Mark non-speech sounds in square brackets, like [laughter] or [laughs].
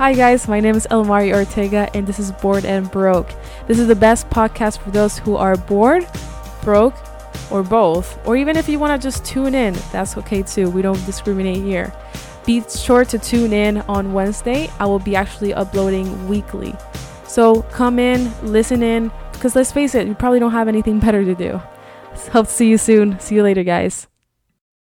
Hi, guys, my name is Elmari Ortega, and this is Bored and Broke. This is the best podcast for those who are bored, broke, or both. Or even if you want to just tune in, that's okay too. We don't discriminate here. Be sure to tune in on Wednesday. I will be actually uploading weekly. So come in, listen in, because let's face it, you probably don't have anything [laughs] better to do. Hope to see you soon. See you later, guys.